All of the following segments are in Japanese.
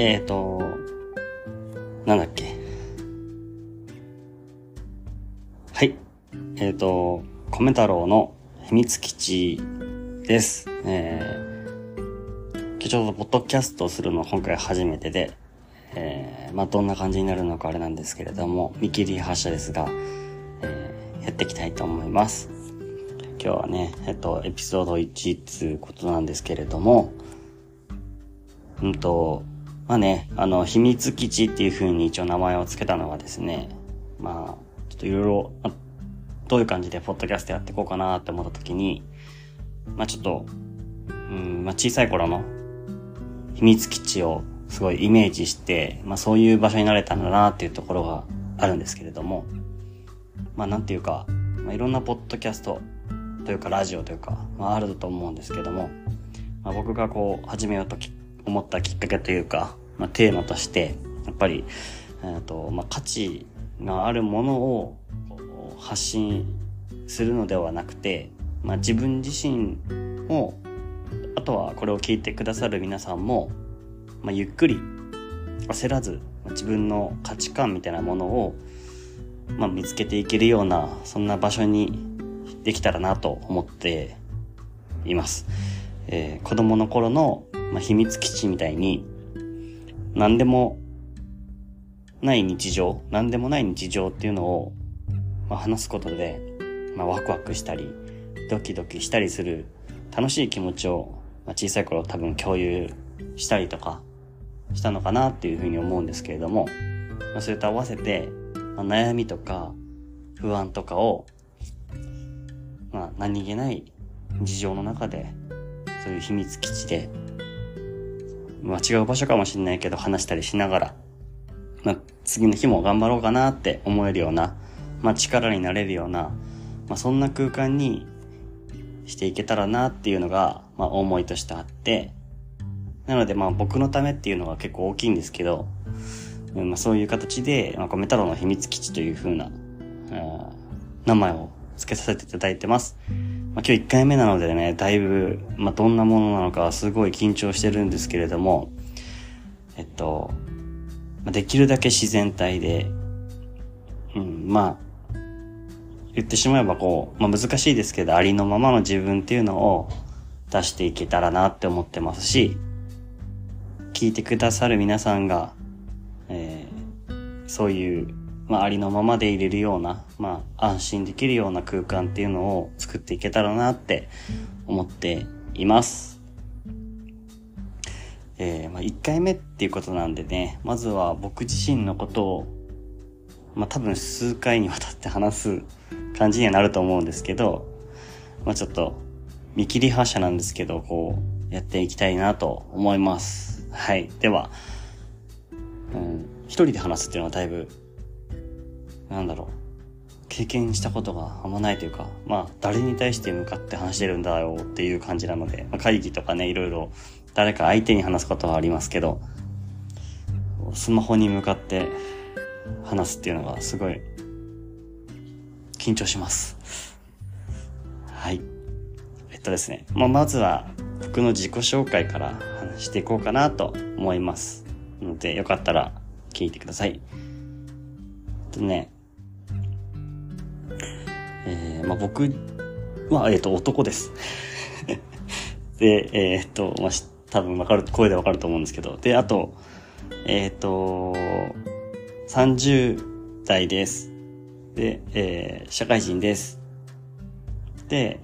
えっ、ー、と、なんだっけ。はい。えっ、ー、と、コメ太郎の秘密基地です。えー、ちょうどポッドキャストするの今回初めてで、えー、まあ、どんな感じになるのかあれなんですけれども、見切り発車ですが、えー、やっていきたいと思います。今日はね、えっと、エピソード1つうことなんですけれども、うんと、まあね、あの、秘密基地っていう風に一応名前を付けたのはですね、まあ、ちょっといろいろ、どういう感じでポッドキャストやっていこうかなって思った時に、まあちょっと、うん、まあ小さい頃の秘密基地をすごいイメージして、まあそういう場所になれたんだなっていうところがあるんですけれども、まあなんていうか、まあ、いろんなポッドキャストというかラジオというか、まああると思うんですけども、まあ、僕がこう始めようとき思ったきっかけというか、まあ、テーマとして、やっぱり、えーとまあ、価値があるものを発信するのではなくて、まあ、自分自身もあとはこれを聞いてくださる皆さんも、まあ、ゆっくり焦らず自分の価値観みたいなものを、まあ、見つけていけるようなそんな場所にできたらなと思っています。えー、子供の頃の、まあ、秘密基地みたいに何でもない日常、何でもない日常っていうのを、まあ、話すことで、まあ、ワクワクしたり、ドキドキしたりする楽しい気持ちを、まあ、小さい頃多分共有したりとかしたのかなっていうふうに思うんですけれども、まあ、それと合わせて、まあ、悩みとか不安とかを、まあ、何気ない事情の中で、そういう秘密基地でまあ違う場所かもしれないけど話したりしながら、まあ次の日も頑張ろうかなって思えるような、まあ力になれるような、まあそんな空間にしていけたらなっていうのが、まあ思いとしてあって、なのでまあ僕のためっていうのが結構大きいんですけど、まあそういう形で、まあ、米太郎の秘密基地という風な、名前を付けさせていただいてます。まあ、今日1回目なのでね、だいぶ、まあ、どんなものなのかすごい緊張してるんですけれども、えっと、まあ、できるだけ自然体で、うん、まあ、言ってしまえばこう、まあ、難しいですけど、ありのままの自分っていうのを出していけたらなって思ってますし、聞いてくださる皆さんが、えー、そういうまあ、ありのままでいれるような、まあ、安心できるような空間っていうのを作っていけたらなって思っています。えー、まあ、1回目っていうことなんでね、まずは僕自身のことを、まあ、多分数回にわたって話す感じにはなると思うんですけど、まあ、ちょっと見切り発車なんですけど、こう、やっていきたいなと思います。はい。では、うん、一人で話すっていうのはだいぶなんだろう、経験したことがあんまないというか、まあ、誰に対して向かって話してるんだよっていう感じなので、まあ、会議とかね、いろいろ誰か相手に話すことはありますけど、スマホに向かって話すっていうのがすごい緊張します。はい。えっとですね、まあ、まずは僕の自己紹介から話していこうかなと思います。ので、よかったら聞いてください。とね、まあ、僕は、えっ、ー、と、男です。で、えっ、ー、と、まあ、多分わかる、声でわかると思うんですけど。で、あと、えっ、と、30代です。で、えー、社会人です。で、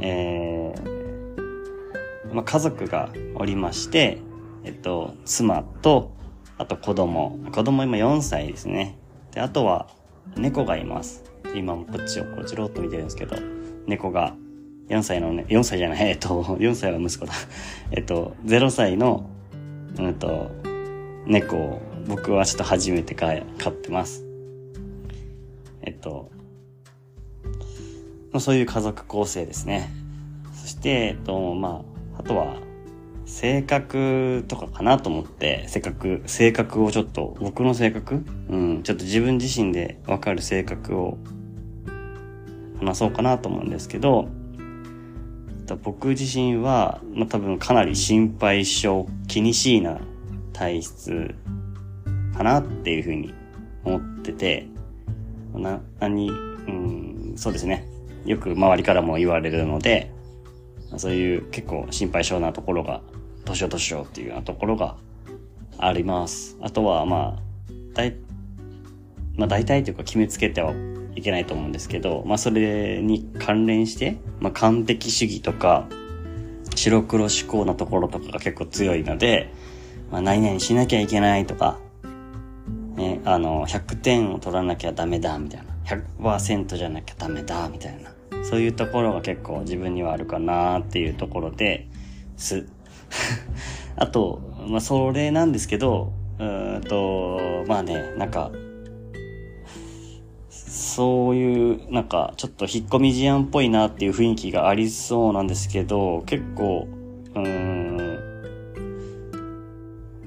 えー、まあ、家族がおりまして、えっと、妻と、あと子供。子供今4歳ですね。で、あとは猫がいます。今もこっちをこうじろっと見てるんですけど、猫が4歳のね、4歳じゃない、えっと、4歳は息子だ。えっと、0歳の、うんと、猫を僕はちょっと初めて飼ってます。えっと、そういう家族構成ですね。そして、えっと、まあ、あとは、性格とかかなと思って、性格、性格をちょっと、僕の性格？うん、ちょっと自分自身でわかる性格を話そうかなと思うんですけど、僕自身は、まあ、多分かなり心配性、気にしいな体質かなっていうふうに思ってて、な、何、うん、そうですね。よく周りからも言われるので、そういう結構心配性なところが、年を年をっていうようなところがあります。あとは、まあ、大、まあ大体というか決めつけてはいけないと思うんですけど、まあそれに関連して、まあ完璧主義とか、白黒思考なところとかが結構強いので、まあ何々しなきゃいけないとか、ね、あの、100点を取らなきゃダメだみたいな。100%じゃなきゃダメだみたいな。そういうところが結構自分にはあるかなっていうところです。あと、まあ、それなんですけど、うんと、まあね、なんか、そういう、なんか、ちょっと引っ込み思案っぽいなっていう雰囲気がありそうなんですけど、結構、うーん、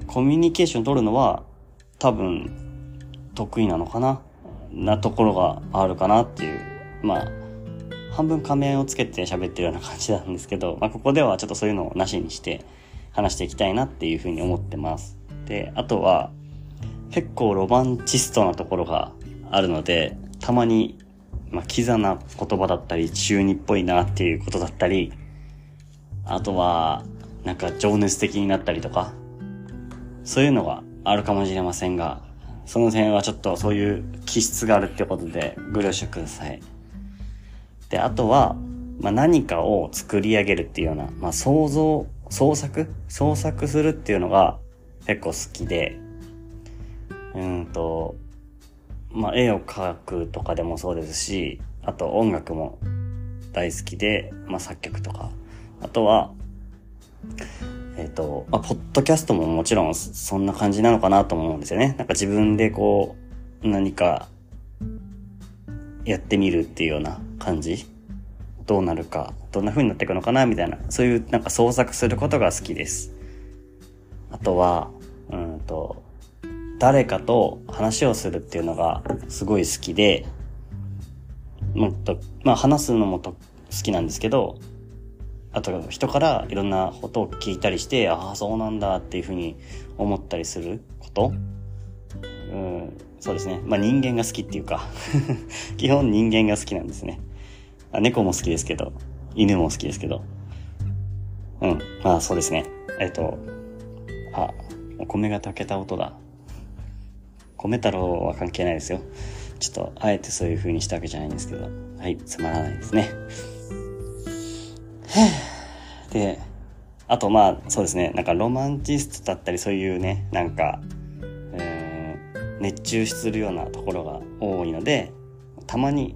コミュニケーション取るのは、多分、得意なのかななところがあるかなっていう。まあ、半分仮面をつけて喋ってるような感じなんですけど、まあ、ここではちょっとそういうのをなしにして話していきたいなっていうふうに思ってます。で、あとは、結構ロマンチストなところがあるので、たまに、まあ、キザな言葉だったり、中二っぽいなっていうことだったり、あとは、なんか情熱的になったりとか、そういうのがあるかもしれませんが、その点はちょっとそういう気質があるってことでご了承ください。で、あとは、まあ、何かを作り上げるっていうような、まあ、想像、創作？創作するっていうのが結構好きで、うんと、まあ、絵を描くとかでもそうですし、あと音楽も大好きで、まあ、作曲とか、あとは、えっ、ー、と、まあ、ポッドキャストももちろんそんな感じなのかなと思うんですよね。なんか自分でこう、何かやってみるっていうような感じどうなるか、どんな風になっていくのかなみたいな、そういうなんか創作することが好きです。あとは、うんと、誰かと話をするっていうのがすごい好きで、もっと、まあ話すのもと好きなんですけど、あと人からいろんなことを聞いたりして、ああ、そうなんだっていうふうに思ったりすることうん、そうですね。まあ人間が好きっていうか 基本人間が好きなんですね。あ猫も好きですけど、犬も好きですけど。うん、まあそうですね。えっと、あ、お米が炊けた音だ。米太郎は関係ないですよ。ちょっと、あえてそういう風にしたわけじゃないんですけど。はい、つまらないですね。で、あとまあ、そうですね。なんかロマンチストだったり、そういうね、なんか、えー熱中するようなところが多いのでたまに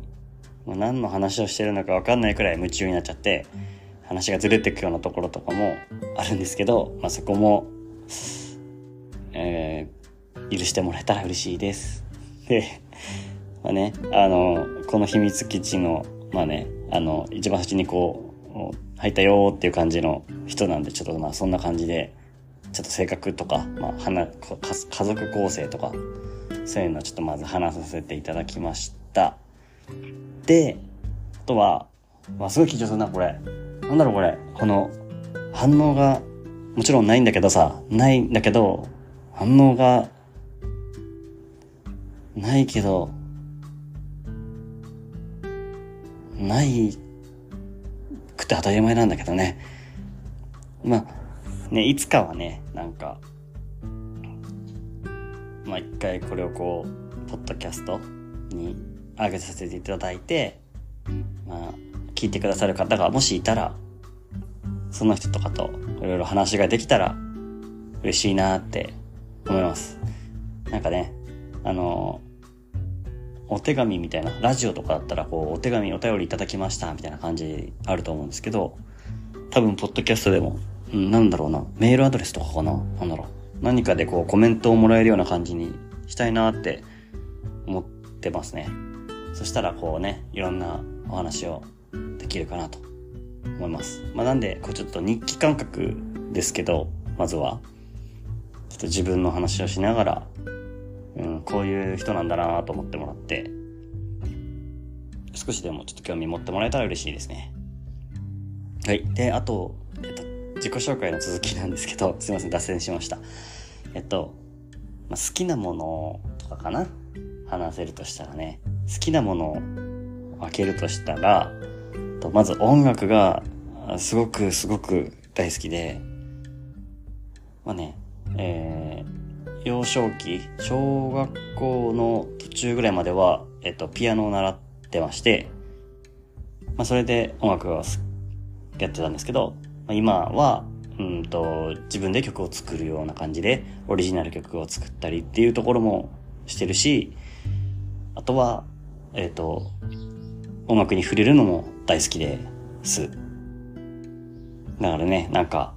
何の話をしてるのか分かんないくらい夢中になっちゃって話がずれていくようなところとかもあるんですけど、まあ、そこも、えー、許してもらえたら嬉しいです。で、まあね、あの、この秘密基地の、まあね、あの、一番初にこう、入ったよーっていう感じの人なんで、ちょっとまあそんな感じで、ちょっと性格とか、まあ、家族構成とか、そういうのをちょっとまず話させていただきました。で、あとは、まあ、すごい緊張するな、これ。なんだろう、これ。この、反応が、もちろんないんだけどさ、ないんだけど、反応が、ないけど、ないくて当たり前なんだけどね。まあ、ね、いつかはね、なんか、まあ一回これをこう、ポッドキャストに上げさせていただいて、まあ、聞いてくださる方がもしいたら、その人とかといろいろ話ができたら嬉しいなって思います。なんかね、あの、お手紙みたいな、ラジオとかだったらこう、お手紙お便りいただきましたみたいな感じあると思うんですけど、多分、ポッドキャストでも、うん、なんだろうな、メールアドレスとかかななんだろう。何かでこうコメントをもらえるような感じにしたいなって思ってますね。そしたらこうね、いろんなお話をできるかなと思います。まあなんで、こうちょっと日記感覚ですけど、まずは、ちょっと自分の話をしながら、うん、こういう人なんだなと思ってもらって、少しでもちょっと興味持ってもらえたら嬉しいですね。はい。で、あと、えっと、自己紹介の続きなんですけど、すいません、脱線しました。えっと、まあ、好きなものとかかな？話せるとしたらね、好きなものを分けるとしたら、とまず音楽がすごくすごく大好きで、まあね、えー、幼少期、小学校の途中ぐらいまでは、えっと、ピアノを習ってまして、まあそれで音楽がやってたんですけど、まあ、今は、うんと、自分で曲を作るような感じで、オリジナル曲を作ったりっていうところもしてるし、あとは、えっ、と、音楽に触れるのも大好きです。だからね、なんか、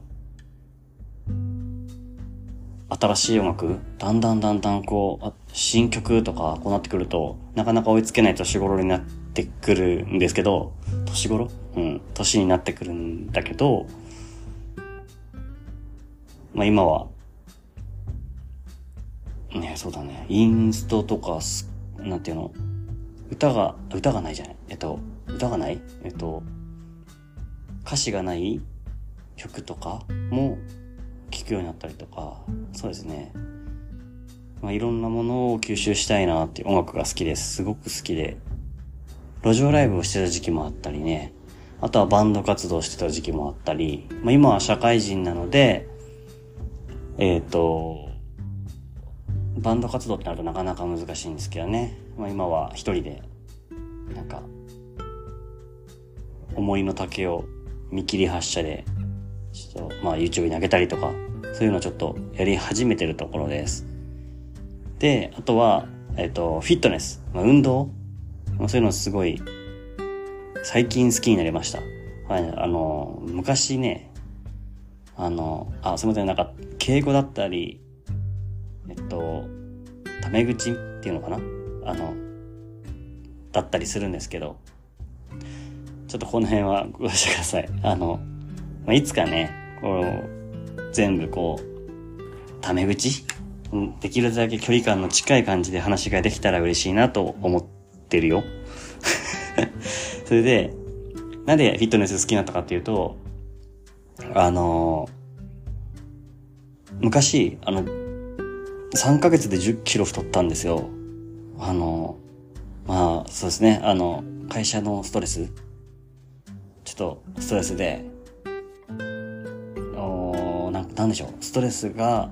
新しい音楽、だんだんだんだんこう、新曲とかこうなってくると、なかなか追いつけない年頃になってくるんですけど、年頃？うん、年になってくるんだけど、まあ今は、ね、そうだね、インストとかす、なんていうの、歌が、歌がないじゃない？えっと、歌がない？えっと、歌詞がない曲とかも聴くようになったりとか、そうですね。まあ、いろんなものを吸収したいなって音楽が好きです。すごく好きで。路上ライブをしてた時期もあったりね。あとはバンド活動してた時期もあったり。まあ、今は社会人なので、えっ、ー、と、バンド活動ってなるとなかなか難しいんですけどね。まあ、今は一人で、なんか、思いの丈を見切り発車で、ちょっと、まあ YouTube に上げたりとか、そういうのをちょっとやり始めてるところです。で、あとは、えっ、ー、と、フィットネス、まあ、運動、まあ、そういうのすごい、最近好きになりました。はい、あの、昔ね、あの、あ、すみません、なんか、敬語だったり、えっと、タメ口っていうのかな？あの、だったりするんですけど、ちょっとこの辺はご容赦ください。あの、まあ、いつかね、こう、全部こう、タメ口？できるだけ距離感の近い感じで話ができたら嬉しいなと思ってるよ。それで、なんでフィットネス好きになったかっていうと、あの、昔、あの、3ヶ月で10キロ太ったんですよ。あの、まあ、そうですね、あの、会社のストレス？ちょっと、ストレスで、なんでしょう、ストレスが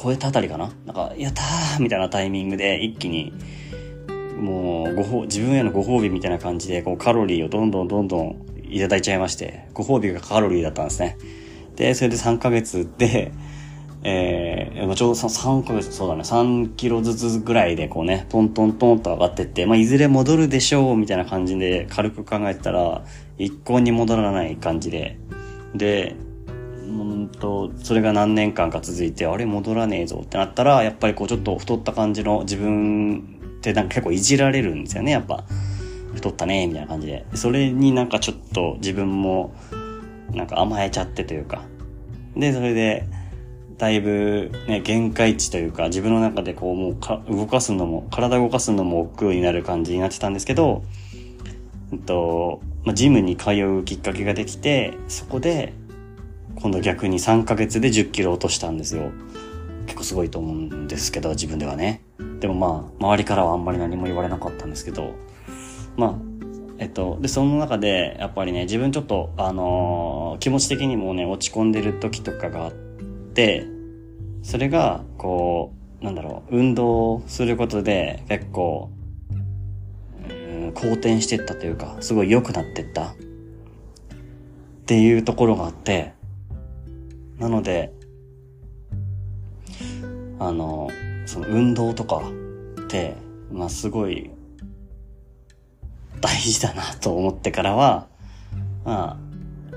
超えたあたりかな？なんか、やったーみたいなタイミングで一気に、もう、ごほ、自分へのご褒美みたいな感じで、こう、カロリーをどんどんどんどんいただいちゃいまして、ご褒美がカロリーだったんですね。で、それで3ヶ月で、えー、ちょうど3ヶ月、そうだね、3キロずつぐらいでこうね、トントントンと上がってって、まあ、いずれ戻るでしょう、みたいな感じで軽く考えてたら、一向に戻らない感じで、で、うんと、それが何年間か続いて、あれ戻らねえぞってなったら、やっぱりこうちょっと太った感じの自分ってなんか結構いじられるんですよね、やっぱ。太ったね、みたいな感じで。それになんかちょっと自分も、なんか甘えちゃってというか。で、それで、だいぶね、限界値というか、自分の中でこうもうか動かすのも、体動かすのも億劫になる感じになってたんですけど、えっと、まあ、ジムに通うきっかけができて、そこで、今度逆に3ヶ月で10キロ落としたんですよ。結構すごいと思うんですけど、自分ではね。でもまあ、周りからはあんまり何も言われなかったんですけど、まあ、えっと、で、その中で、やっぱりね、自分ちょっと、あのー、気持ち的にもね、落ち込んでる時とかがあって、それが、こう、なんだろう、運動することで、結構、好転してったというか、すごい良くなってった。っていうところがあって、なので、あの、その運動とかって、まあすごい大事だなと思ってからは、まあ、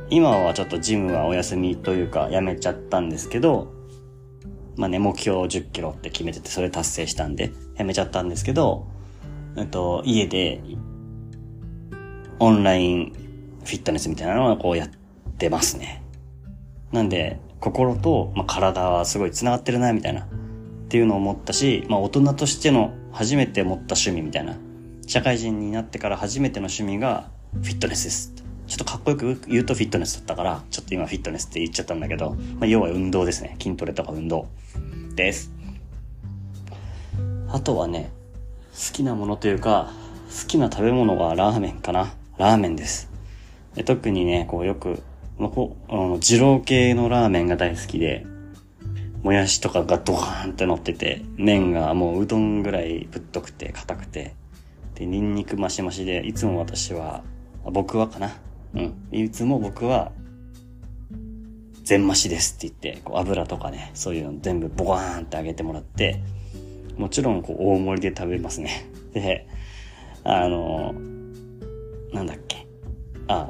今はちょっとジムはお休みというかやめちゃったんですけど、まあね、目標10キロって決めててそれ達成したんでやめちゃったんですけど、えっと、家でオンラインフィットネスみたいなのをこうやってますね。なんで、心と、まあ、体はすごい繋がってるな、みたいな。っていうのを思ったし、まあ、大人としての初めて持った趣味みたいな。社会人になってから初めての趣味がフィットネスです。ちょっとかっこよく言うとフィットネスだったから、ちょっと今フィットネスって言っちゃったんだけど、まあ、要は運動ですね。筋トレとか運動です。あとはね、好きなものというか、好きな食べ物がラーメンかな。ラーメンです。で特にね、こうよく、まあ、こう、二郎系のラーメンが大好きで、もやしとかがドカーンって乗ってて、麺がもううどんぐらいぶっとくて硬くて、で、ニンニクマシマシで、いつも私は、僕はかな？うん。いつも僕は、全増しですって言って、こう油とかね、そういうの全部ボカーンってあげてもらって、もちろんこう大盛りで食べますね。で、あの、なんだっけ？あ、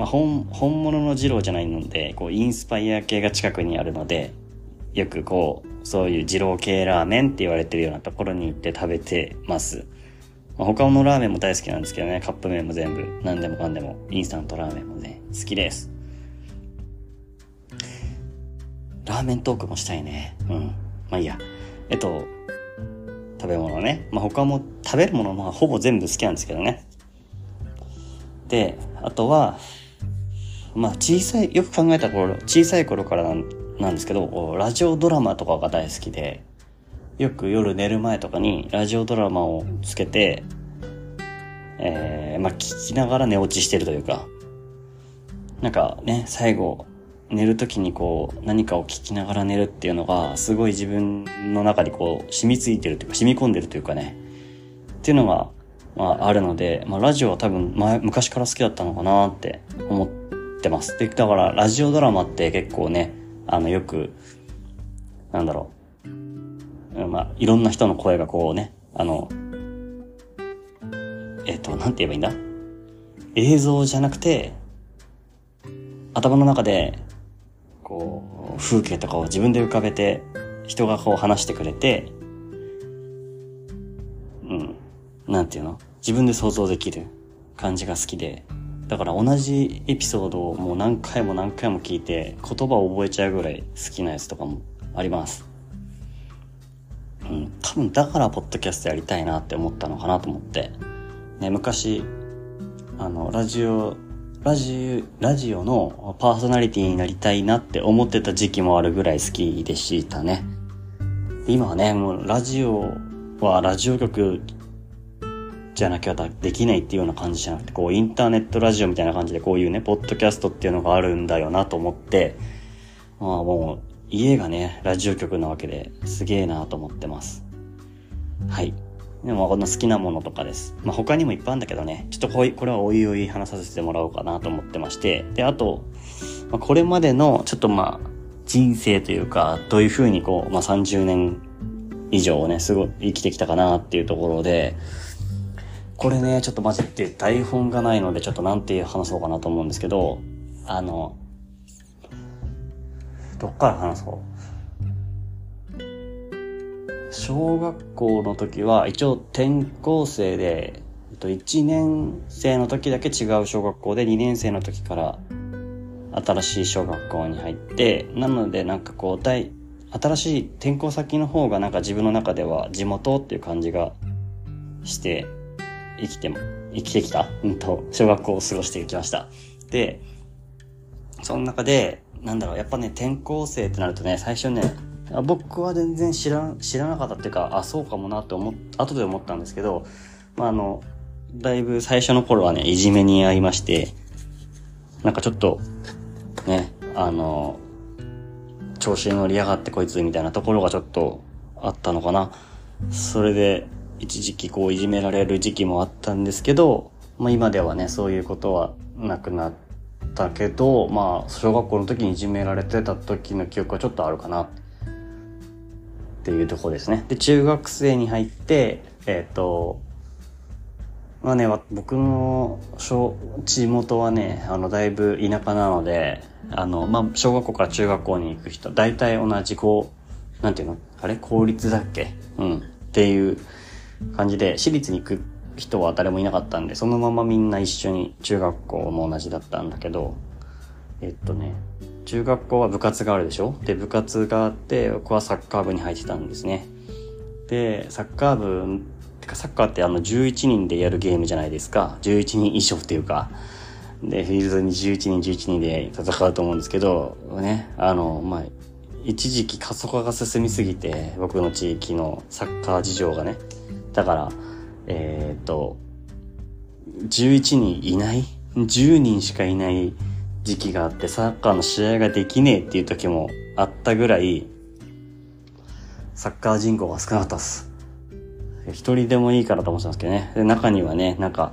まあ、本、本物の二郎じゃないので、こうインスパイア系が近くにあるので、よくこう、そういう二郎系ラーメンって言われてるようなところに行って食べてます。まあ、他のラーメンも大好きなんですけどね、カップ麺も全部、何でもかんでも、インスタントラーメンもね、好きです。ラーメントークもしたいね。うん。まあいいや。えっと、食べ物ね。まあ他も食べるものもほぼ全部好きなんですけどね。で、あとは、まあ小さい、よく考えた頃、小さい頃からなんですけど、ラジオドラマとかが大好きで、よく夜寝る前とかにラジオドラマをつけて、えー、まあ、聞きながら寝落ちしてるというか、なんかね、最後、寝る時にこう、何かを聞きながら寝るっていうのが、すごい自分の中にこう、染みついてるというか、染み込んでるというかね、っていうのが、まあ、あるので、まあ、ラジオは多分前、昔から好きだったのかなって思ってます。で、だから、ラジオドラマって結構ね、あの、よく、なんだろう。まあ、いろんな人の声がこうね、あの、えっ、と、なんて言えばいいんだ？映像じゃなくて、頭の中で、こう、風景とかを自分で浮かべて、人がこう話してくれて、うん、なんていうの？自分で想像できる感じが好きで、だから同じエピソードをもう何回も何回も聞いて言葉を覚えちゃうぐらい好きなやつとかもあります。うん、多分だからポッドキャストやりたいなって思ったのかなと思って。ね、昔、あの、ラジオ、ラジオ、ラジオのパーソナリティになりたいなって思ってた時期もあるぐらい好きでしたね。今はね、もうラジオはラジオ局じゃなきゃできないっていうような感じじゃなくて、こう、インターネットラジオみたいな感じで、こういうね、ポッドキャストっていうのがあるんだよなと思って、まあもう、家がね、ラジオ局なわけで、すげえなと思ってます。はい。でも、この好きなものとかです。まあ他にもいっぱいあるんだけどね、ちょっとここれはおいおい話させてもらおうかなと思ってまして、で、あと、まあ、これまでの、ちょっとまあ、人生というか、どういう風にこう、まあ30年以上ね、すごい生きてきたかなっていうところで、これね、ちょっとマジで台本がないので、ちょっとなんて話そうかなと思うんですけど、あの、どっから話そう？小学校の時は一応転校生で、1年生の時だけ違う小学校で2年生の時から新しい小学校に入って、なのでなんかこう、新しい転校先の方がなんか自分の中では地元っていう感じがして、生きても、生きてきた、うんと、小学校を過ごしてきました。で、その中で、なんだろう、やっぱね、転校生ってなるとね、最初ね、僕は全然知ら、知らなかったっていうか、あ、そうかもなって思っ、後で思ったんですけど、まあ、あの、だいぶ最初の頃はね、いじめに遭いまして、なんかちょっと、ね、あの、調子に乗りやがってこいつみたいなところがちょっとあったのかな。それで、一時期こういじめられる時期もあったんですけど、まあ今ではね、そういうことはなくなったけど、まあ小学校の時にいじめられてた時の記憶はちょっとあるかなっていうとこですね。で、中学生に入って、えっ、ー、と、まあね、僕の小、地元はね、あの、だいぶ田舎なので、あの、まあ、小学校から中学校に行く人、大体同じこう、なんていうの？あれ？公立だっけ？うん。っていう感じで、私立に行く人は誰もいなかったんで、そのままみんな一緒に中学校も同じだったんだけど、えっとね、中学校は部活があるでしょ？で、部活があって、僕はサッカー部に入ってたんですね。で、サッカー部、てかサッカーってあの11人でやるゲームじゃないですか。11人以上っていうか。で、フィールドに11人11人で戦うと思うんですけど、ね、あの、まあ、一時期過疎化が進みすぎて、僕の地域のサッカー事情がね。だから、えー、っと、11人いない ?10 人しかいない時期があって、サッカーの試合ができねえっていう時もあったぐらい、サッカー人口が少なかったです。一人でもいいからと思ってたんですけどね。で、中にはね、なんか、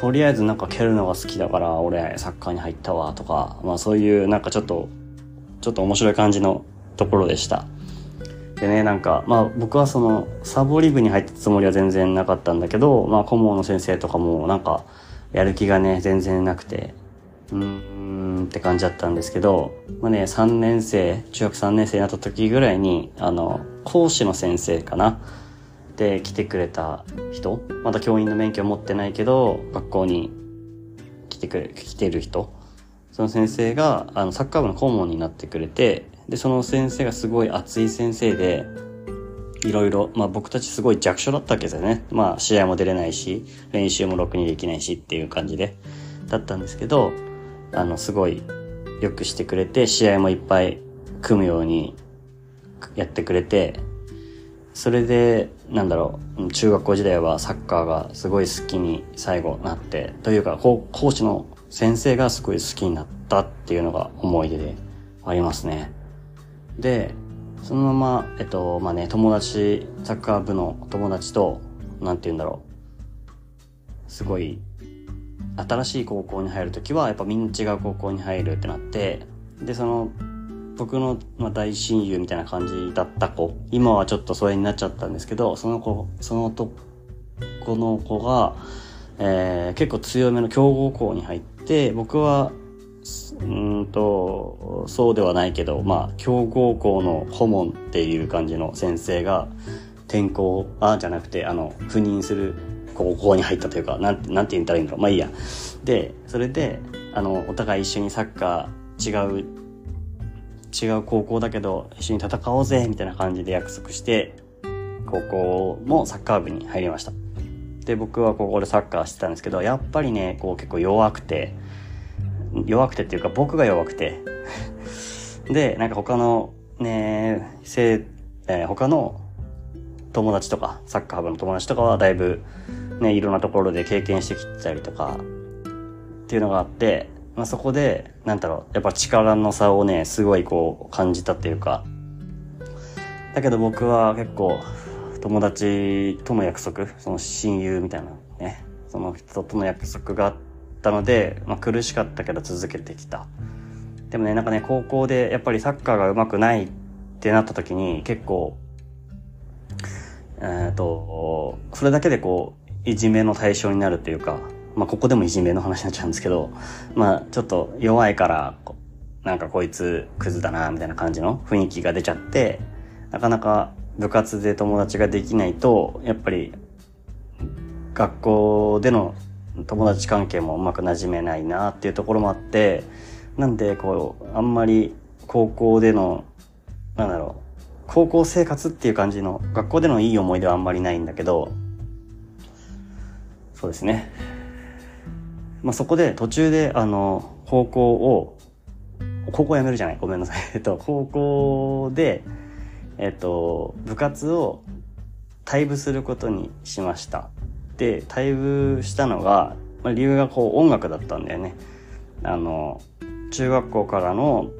とりあえずなんか蹴るのが好きだから、俺サッカーに入ったわとか、まあそういうなんかちょっと、ちょっと面白い感じのところでした。でね、なんか、まあ僕はその、サボリ部に入ったつもりは全然なかったんだけど、まあ顧問の先生とかもなんか、やる気がね、全然なくて、うーんって感じだったんですけど、まあね、3年生、中学3年生になった時ぐらいに、あの、講師の先生かな。で来てくれた人、まだ教員の免許持ってないけど、学校に来てくれ、来てる人、その先生が、あの、サッカー部の顧問になってくれて、で、その先生がすごい熱い先生で、いろいろ、まあ僕たちすごい弱小だったわけですよね。まあ試合も出れないし、練習もろくにできないしっていう感じで、だったんですけど、あの、すごいよくしてくれて、試合もいっぱい組むようにやってくれて、それで、なんだろう、中学校時代はサッカーがすごい好きに最後なって、というか、講師の先生がすごい好きになったっていうのが思い出でありますね。で、そのまま、えっと、まあね、友達、サッカー部の友達と、なんて言うんだろう、すごい、新しい高校に入るときは、やっぱみんな違う高校に入るってなって、で、その、僕の、ま、大親友みたいな感じだった子、今はちょっと疎遠になっちゃったんですけど、その子、そのと、この子が、えー、結構強めの強豪校に入って、僕は、うんと、そうではないけど、まあ、強豪校の顧問っていう感じの先生が、転校、あ、じゃなくて、あの、赴任する高校に入ったというか、なんて、なんて言ったらいいんだろう。まあいいや。で、それで、あの、お互い一緒にサッカー違う違う高校だけど一緒に戦おうぜみたいな感じで約束して高校もサッカー部に入りましたで僕は高校でサッカーしてたんですけどやっぱりねこう結構弱くて弱くてっていうか僕が弱くて。でなんか他のねせえー、他の友達とかサッカー部の友達とかはだいぶねいろんなところで経験してきたりとかっていうのがあってまあ、そこで、なんだろう、やっぱ力の差をね、すごいこう感じたっていうか、だけど僕は結構友達との約束、その親友みたいなね、その人との約束があってたので、まあ、苦しかったけど続けてきた。でもね、なんかね、高校でやっぱりサッカーが上手くないってなった時に結構、えっ、ー、と、それだけでこう、いじめの対象になるっていうか、まあ、ここでもいじめの話になっちゃうんですけど、まあ、ちょっと弱いから、なんかこいつクズだな、みたいな感じの雰囲気が出ちゃって、なかなか部活で友達ができないと、やっぱり、学校での友達関係もうまく馴染めないなっていうところもあって、なんで、こう、あんまり高校での、なんだろう、高校生活っていう感じの、学校でのいい思い出はあんまりないんだけど、そうですね。まあ、そこで途中で、あの、高校を、高校辞めるじゃない？ごめんなさい。えっと、高校で、えっと、部活を退部することにしました。で、退部したのが、まあ、理由がこう音楽だったんだよね。あの、中学校からの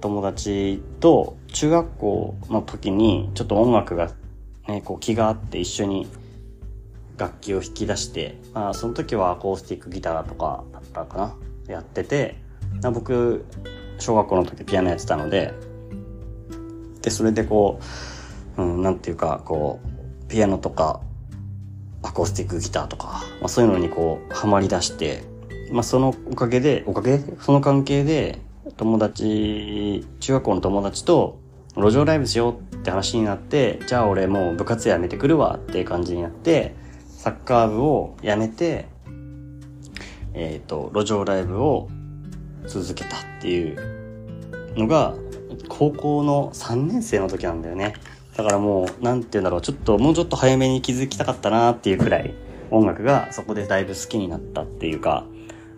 友達と中学校の時にちょっと音楽がね、こう気があって一緒に楽器を引き出して、まあ、その時はアコースティックギターとかだったかなやってて、僕小学校の時ピアノやってたのででそれでこう、うん、なんていうかこうピアノとかアコースティックギターとか、まあ、そういうのにこうハマり出して、まあ、そのおかげでおかげ？その関係で友達中学校の友達と路上ライブしようって話になってじゃあ俺もう部活やめてくるわっていう感じになってサッカー部を辞めて、えっ、ー、と、路上ライブを続けたっていうのが、高校の3年生の時なんだよね。だからもう、なんて言うんだろう、ちょっと、もうちょっと早めに気づきたかったなっていうくらい、音楽がそこでだいぶ好きになったっていうか、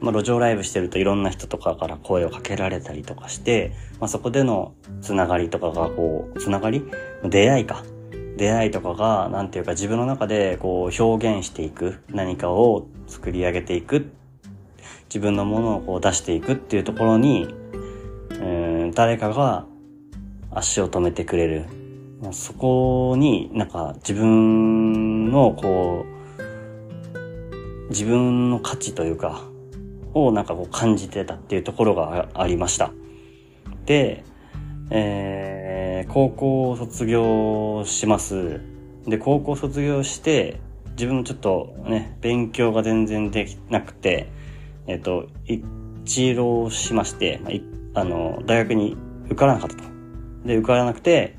まあ、路上ライブしてるといろんな人とかから声をかけられたりとかして、まあ、そこでのつながりとかがこう、つながり？出会いか。出会いとかが、なんていうか自分の中でこう表現していく。何かを作り上げていく。自分のものをこう出していくっていうところに、うん誰かが足を止めてくれる。そこになんか自分のこう、自分の価値というか、をなんかこう感じてたっていうところがありました。で、えー、高校を卒業します。で、高校卒業して、自分もちょっとね、勉強が全然できなくて、えっ、ー、と、一浪しまして、あの、大学に受からなかったと。で、受からなくて、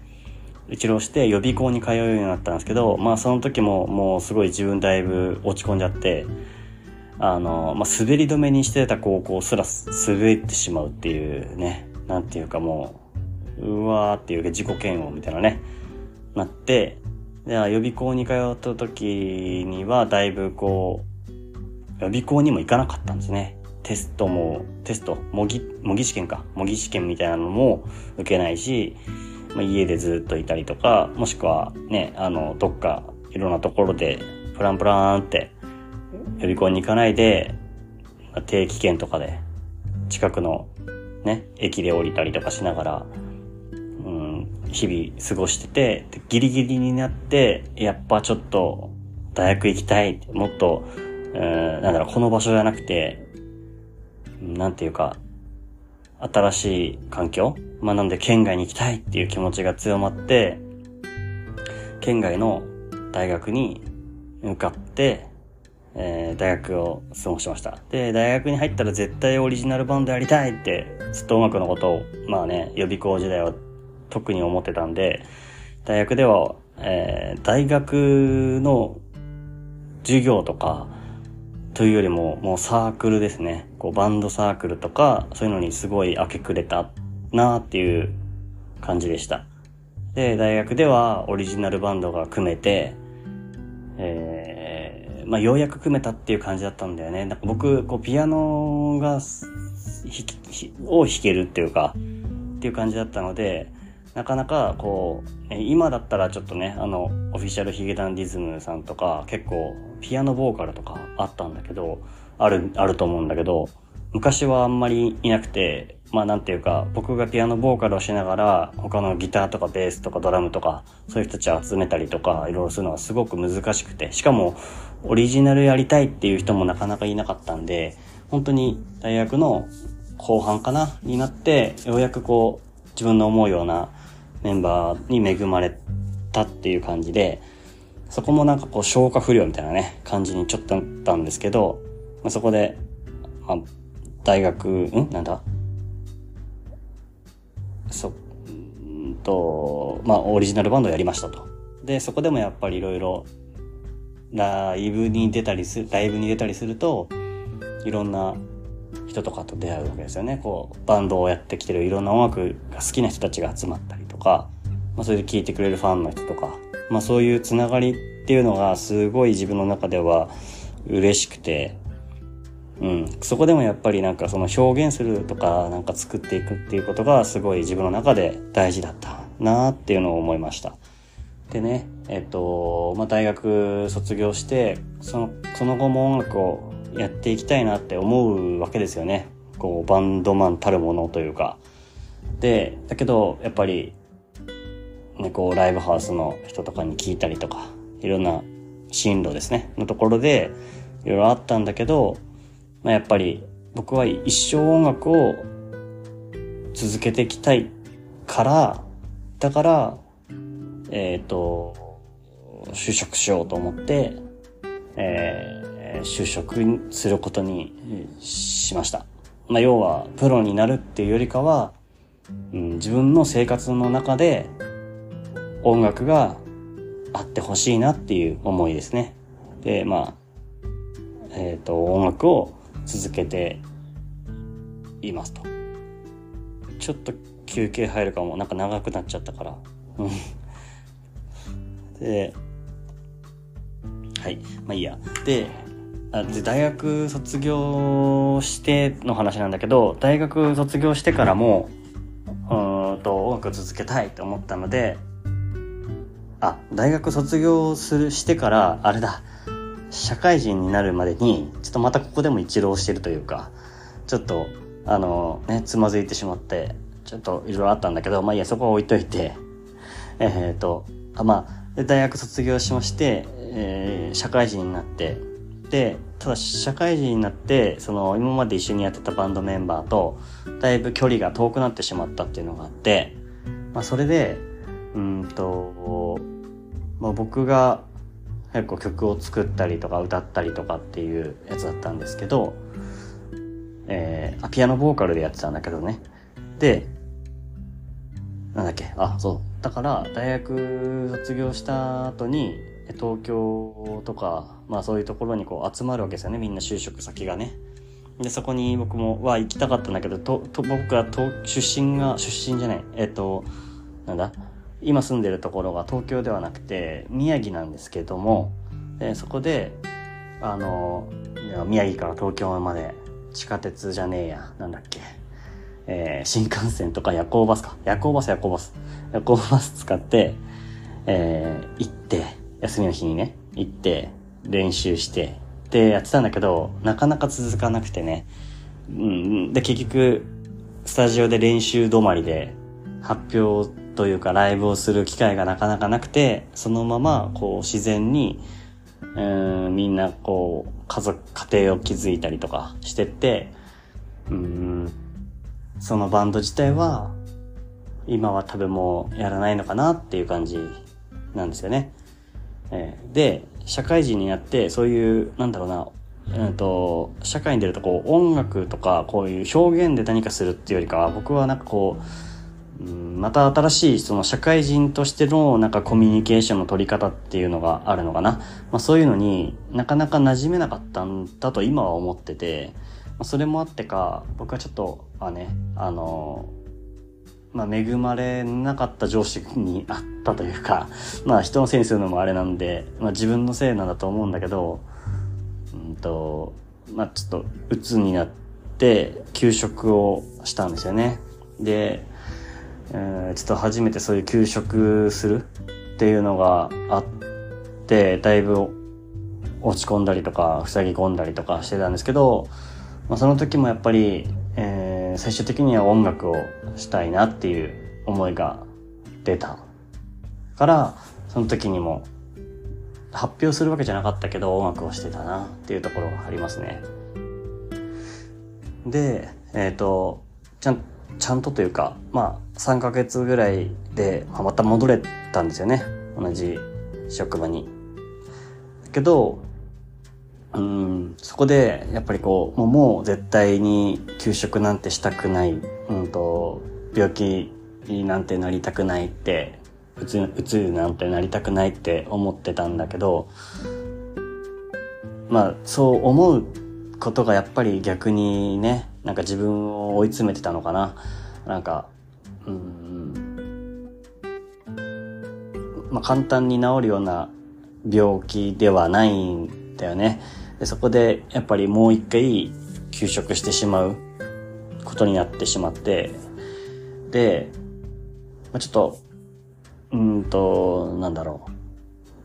一浪して予備校に通うようになったんですけど、まあその時ももうすごい自分だいぶ落ち込んじゃって、あの、まあ滑り止めにしてた高校すら滑ってしまうっていうね、なんていうかもう、うわーっていうか自己嫌悪みたいなね、なって、で、予備校に通った時にはだいぶこう、予備校にも行かなかったんですね。テストも、テスト、模擬、模擬試験か。模擬試験みたいなのも受けないし、まあ、家でずっといたりとか、もしくはね、あの、どっかいろんなところでプランプランって予備校に行かないでま、定期券とかで近くのね、駅で降りたりとかしながら、うん、日々過ごしてて、ギリギリになって、やっぱちょっと大学行きたい、もっと、うん、なんだろう、この場所じゃなくて、なんていうか、新しい環境まあ、なんで県外に行きたいっていう気持ちが強まって、県外の大学に向かって、えー、大学を過ごしました。で、大学に入ったら絶対オリジナルバンドやりたいって、ずっと音楽のことを、まあね、予備校時代は特に思ってたんで、大学では、えー、大学の授業とか、というよりも、もうサークルですね。こう、バンドサークルとか、そういうのにすごい明け暮れたなっていう感じでした。で、大学ではオリジナルバンドが組めて、えー、まあ、ようやく組めたっていう感じだったんだよね。なんか僕、こう、ピアノが、を弾けるっていうか、っていう感じだったので、なかなかこう、今だったらちょっとね、あの、オフィシャルヒゲダンディズムさんとか、結構ピアノボーカルとかあったんだけど、ある、あると思うんだけど、昔はあんまりいなくて、まあなんていうか、僕がピアノボーカルをしながら、他のギターとかベースとかドラムとか、そういう人たちを集めたりとか、いろいろするのはすごく難しくて、しかも、オリジナルやりたいっていう人もなかなかいなかったんで、本当に大学の後半かなになって、ようやくこう、自分の思うようなメンバーに恵まれたっていう感じで、そこもなんかこう消化不良みたいなね、感じにちょっとなったんですけど、まあ、そこで、まあ、大学、ん？なんだ？そ、んと、まあ、オリジナルバンドをやりましたと。で、そこでもやっぱりいろいろ、ライブに出たりする、ライブに出たりすると、いろんな人とかと出会うわけですよね。こう、バンドをやってきてるいろんな音楽が好きな人たちが集まったりとか、まあ、それで聴いてくれるファンの人とか、まあ、そういうつながりっていうのがすごい自分の中では嬉しくて、うん、そこでもやっぱりなんかその表現するとかなんか作っていくっていうことがすごい自分の中で大事だったなっていうのを思いました。でね、えっと、まあ、大学卒業して、その、その後も音楽をやっていきたいなって思うわけですよね。こう、バンドマンたるものというか。で、だけど、やっぱり、ね、こう、ライブハウスの人とかに聞いたりとか、いろんな進路ですね、のところで、いろいろあったんだけど、まあ、やっぱり、僕は一生音楽を続けていきたいから、だから、えっ、ー、と、就職しようと思って、えー、就職することにしました。まあ、要は、プロになるっていうよりかは、うん、自分の生活の中で音楽があってほしいなっていう思いですね。で、まあ、えっ、ー、と、音楽を続けていますと。ちょっと休憩入るかも。なんか長くなっちゃったから。で、はい。まあいいや。で、あで大学卒業しての話なんだけど大学卒業してからもうんと音楽続けたいと思ったのであ大学卒業するしてからあれだ社会人になるまでにちょっとまたここでも一浪してるというかちょっとあのねつまずいてしまってちょっといろいろあったんだけどまあいやそこは置いといてえっ、ー、とあまあ大学卒業しまして、えー、社会人になってでただ社会人になってその今まで一緒にやってたバンドメンバーとだいぶ距離が遠くなってしまったっていうのがあって、まあ、それでうんと、まあ、僕が結構曲を作ったりとか歌ったりとかっていうやつだったんですけど、えー、あピアノボーカルでやってたんだけどね。でなんだっけ？あそう。だから大学卒業した後に東京とか、まあそういうところにこう集まるわけですよね、みんな就職先がね。で、そこに僕も、は行きたかったんだけど、と、と僕はと出身が、出身じゃない、えっと、なんだ、今住んでるところが東京ではなくて、宮城なんですけども、でそこで、あの、宮城から東京まで地下鉄じゃねえや、なんだっけ、えー、新幹線とか夜行バスか、夜行バス夜行バス、夜行バス使って、えー、行って、休みの日にね、行って練習してでやってたんだけど、なかなか続かなくてね。うん、で、結局、スタジオで練習止まりで発表というかライブをする機会がなかなかなくて、そのままこう自然に、うん、みんなこう家族、家庭を築いたりとかしてって、うん、そのバンド自体は今は多分もうやらないのかなっていう感じなんですよね。えー、で、社会人になって、そういう、なんだろうな、えーと、社会に出るとこう音楽とかこういう表現で何かするっていうよりかは僕はなんかこう、また新しいその社会人としてのなんかコミュニケーションの取り方っていうのがあるのかな、まあ、そういうのになかなか馴染めなかったんだと今は思ってて、まあ、それもあってか僕はちょっとあねあのまあ、恵まれなかった上司にあったというか、まあ、人のせいにするのもあれなんで、まあ、自分のせいなんだと思うんだけど、うんと、まあ、ちょっと、鬱になって、休職をしたんですよね。で、えー、ちょっと初めてそういう休職するっていうのがあって、だいぶ落ち込んだりとか、塞ぎ込んだりとかしてたんですけど、まあ、その時もやっぱり、えー最終的には音楽をしたいなっていう思いが出たからその時にも発表するわけじゃなかったけど音楽をしてたなっていうところがありますね。でえっ、ー、とちゃんちゃんとというかまあ3ヶ月ぐらいで、ま、た戻れたんですよね。同じ職場に。けどうん、そこで、やっぱりこう、もうもう絶対に休職なんてしたくない、うんと、病気なんてなりたくないって、うつ、うつなんてなりたくないって思ってたんだけど、まあ、そう思うことがやっぱり逆にね、なんか自分を追い詰めてたのかな。なんか、うん、まあ簡単に治るような病気ではないんだよね。でそこでやっぱりもう一回休職してしまうことになってしまって、で、まあ、ちょっと、うんと、なんだろ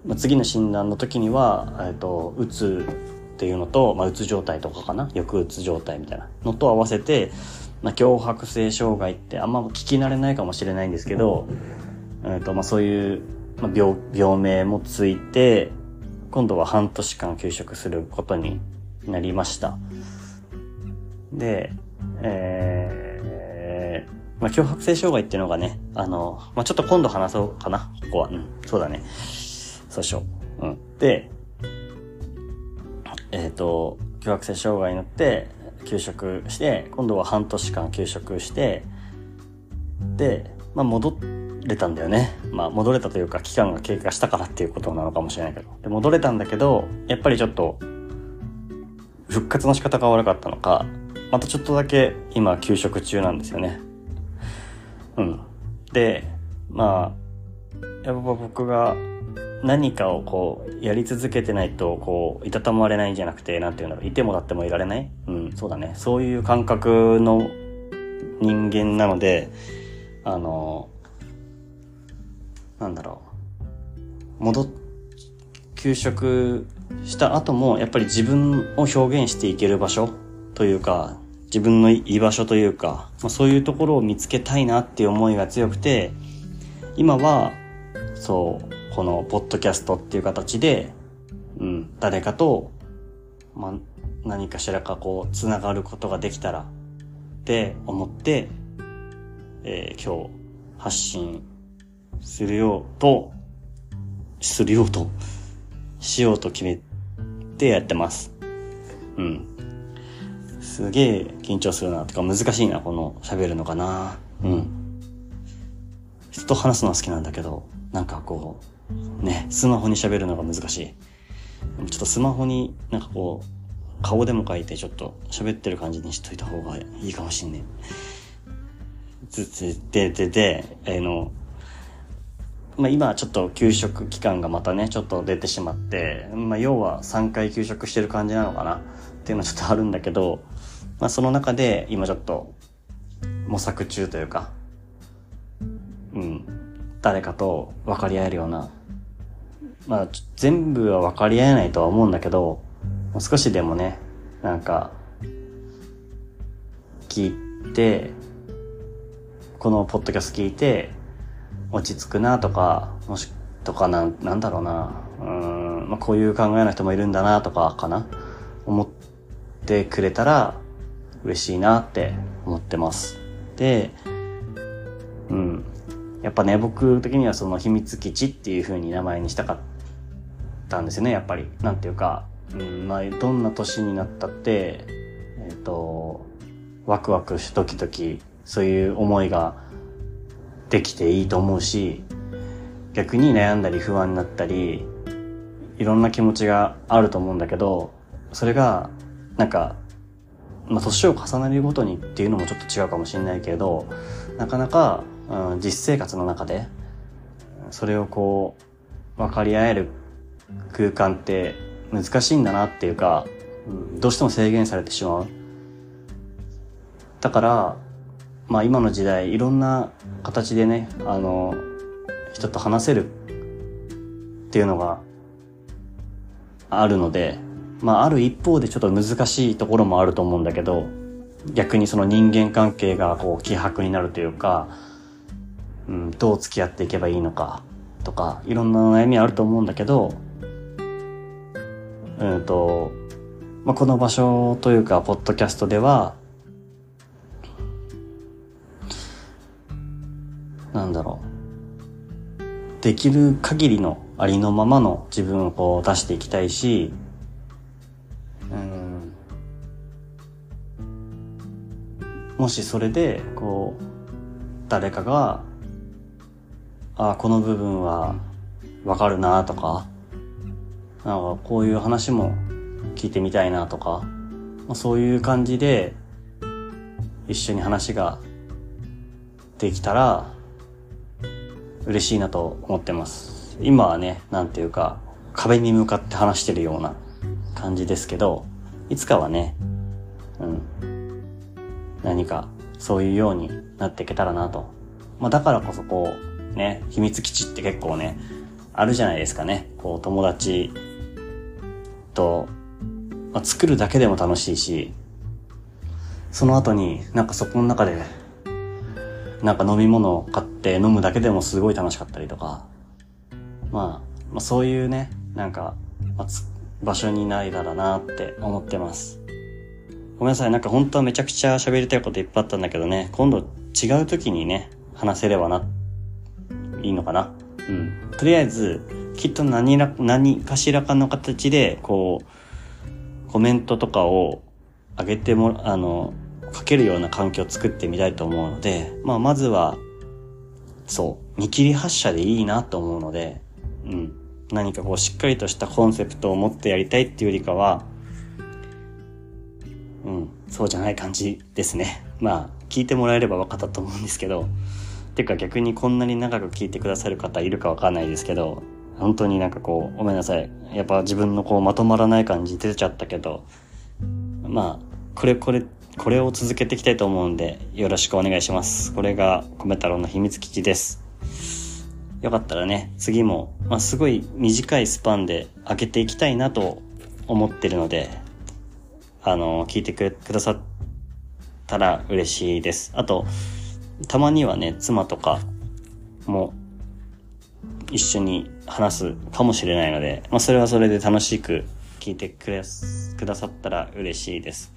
う。まあ、次の診断の時には、えっと、うつっていうのと、まあ、うつ状態とかかな抑うつ状態みたいなのと合わせて、まあ、強迫性障害ってあんま聞き慣れないかもしれないんですけど、えっと、まあ、そういう、まあ、病、病名もついて、今度は半年間休職することになりました。で、えー、まあ、脅迫性障害っていうのがね、あの、まあ、ちょっと今度話そうかな、ここは。うん、そうだね。そうしよう。うん。で、えっ、ー、と、脅迫性障害になって休職して、今度は半年間休職して、で、まあ、戻れたんだよね。まあ戻れたというか期間が経過したからっていうことなのかもしれないけど。で、戻れたんだけど、やっぱりちょっと復活の仕方が悪かったのか、またちょっとだけ今休職中なんですよね。うん。で、まあ、やっぱ僕が何かをこう、やり続けてないと、こう、いたたまれないんじゃなくて、なんていうんだろう、いてもだってもいられない？うん、そうだね。そういう感覚の人間なので、あの、なんだろう。戻っ、休職した後も、やっぱり自分を表現していける場所というか、自分の居場所というか、まあ、そういうところを見つけたいなっていう思いが強くて、今は、そう、このポッドキャストっていう形で、うん、誰かと、まあ、何かしらかこう、つながることができたらって思って、えー、今日発信するようと、するようと、しようと決めてやってます。うん。すげえ緊張するな。てか難しいな、この喋るのかな。うん。人と話すのは好きなんだけど、なんかこう、ね、スマホに喋るのが難しい。ちょっとスマホになんかこう、顔でも書いてちょっと喋ってる感じにしといた方がいいかもしんね。つつ、で、で、で、あの、まあ、今ちょっと給食期間がまたね、ちょっと出てしまって、まあ、要は3回給食してる感じなのかなっていうのはちょっとあるんだけど、まあ、その中で今ちょっと模索中というか、うん、誰かと分かり合えるようなまあ、全部は分かり合えないとは思うんだけど、もう少しでもね、なんか、聞いて、このポッドキャスト聞いて、落ち着くなとか、もし、とかなん、なんだろうな、うん、まあ、こういう考えの人もいるんだなとか、かな、思ってくれたら、嬉しいなって思ってます。で、うん。やっぱね、僕的にはその秘密基地っていう風に名前にしたかったんですよね、やっぱり。なんていうか、うん、まあ、どんな年になったって、えっ、ー、と、ワクワクし、ドキドキ、そういう思いができていいと思うし、逆に悩んだり不安になったり、いろんな気持ちがあると思うんだけど、それが、なんか、まあ、年を重ねるごとにっていうのもちょっと違うかもしれないけど、なかなかうん、実生活の中で、それをこう、分かり合える空間って難しいんだなっていうか、うん、どうしても制限されてしまう。だから、まあ今の時代いろんな形でね、あの、人と話せるっていうのがあるので、まあある一方でちょっと難しいところもあると思うんだけど、逆にその人間関係がこう希薄になるというか、うん、どう付き合っていけばいいのかとか、いろんな悩みあると思うんだけど、うんと、まあ、この場所というか、ポッドキャストでは、なんだろう。できる限りのありのままの自分をこう出していきたいし、うん、もしそれで、こう、誰かがあこの部分はわかるなとか、なんかこういう話も聞いてみたいなとか、まあ、そういう感じで一緒に話ができたら嬉しいなと思ってます。今はね、なんていうか壁に向かって話してるような感じですけど、いつかはね、うん、何かそういうようになっていけたらなと。まあだからこそこう、ね、秘密基地って結構ね、あるじゃないですかね。こう、友達と、まあ、作るだけでも楽しいし、その後になんかそこの中で、なんか飲み物を買って飲むだけでもすごい楽しかったりとか、まあ、まあ、そういうね、なんか、まあ、場所にないだろうなって思ってます。ごめんなさい、なんか本当はめちゃくちゃ喋りたいこといっぱいあったんだけどね、今度違う時にね、話せればないいのかな。うん。とりあえず、きっと何ら、何かしらかの形で、こう、コメントとかを上げても、あの、書けるような環境を作ってみたいと思うので、まあ、まずは、そう、見切り発車でいいなと思うので、うん。何かこう、しっかりとしたコンセプトを持ってやりたいっていうよりかは、うん、そうじゃない感じですね。まあ、聞いてもらえれば分かったと思うんですけど、てか逆にこんなに長く聞いてくださる方いるかわかんないですけど、本当になんかこう、ごめんなさい。やっぱ自分のこう、まとまらない感じ出ちゃったけど、まあ、これこれ、これを続けていきたいと思うんで、よろしくお願いします。これが、米太郎の秘密基地です。よかったらね、次も、まあ、すごい短いスパンで開けていきたいなと思ってるので、あの、聞いてくださったら嬉しいです。あと、たまにはね、妻とかも一緒に話すかもしれないので、まあ、それはそれで楽しく聞いてくれくださったら嬉しいです。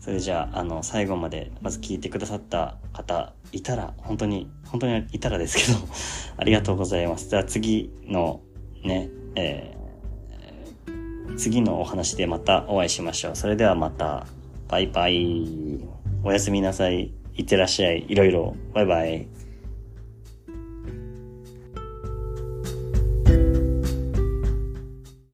それじゃあ、あの、最後までまず聞いてくださった方いたら、本当に、本当にいたらですけど ありがとうございます。じゃあ次のね、えー、次のお話でまたお会いしましょう。それではまた、バイバイ。おやすみなさい。いってらっしゃい。いろいろ。バイバイ。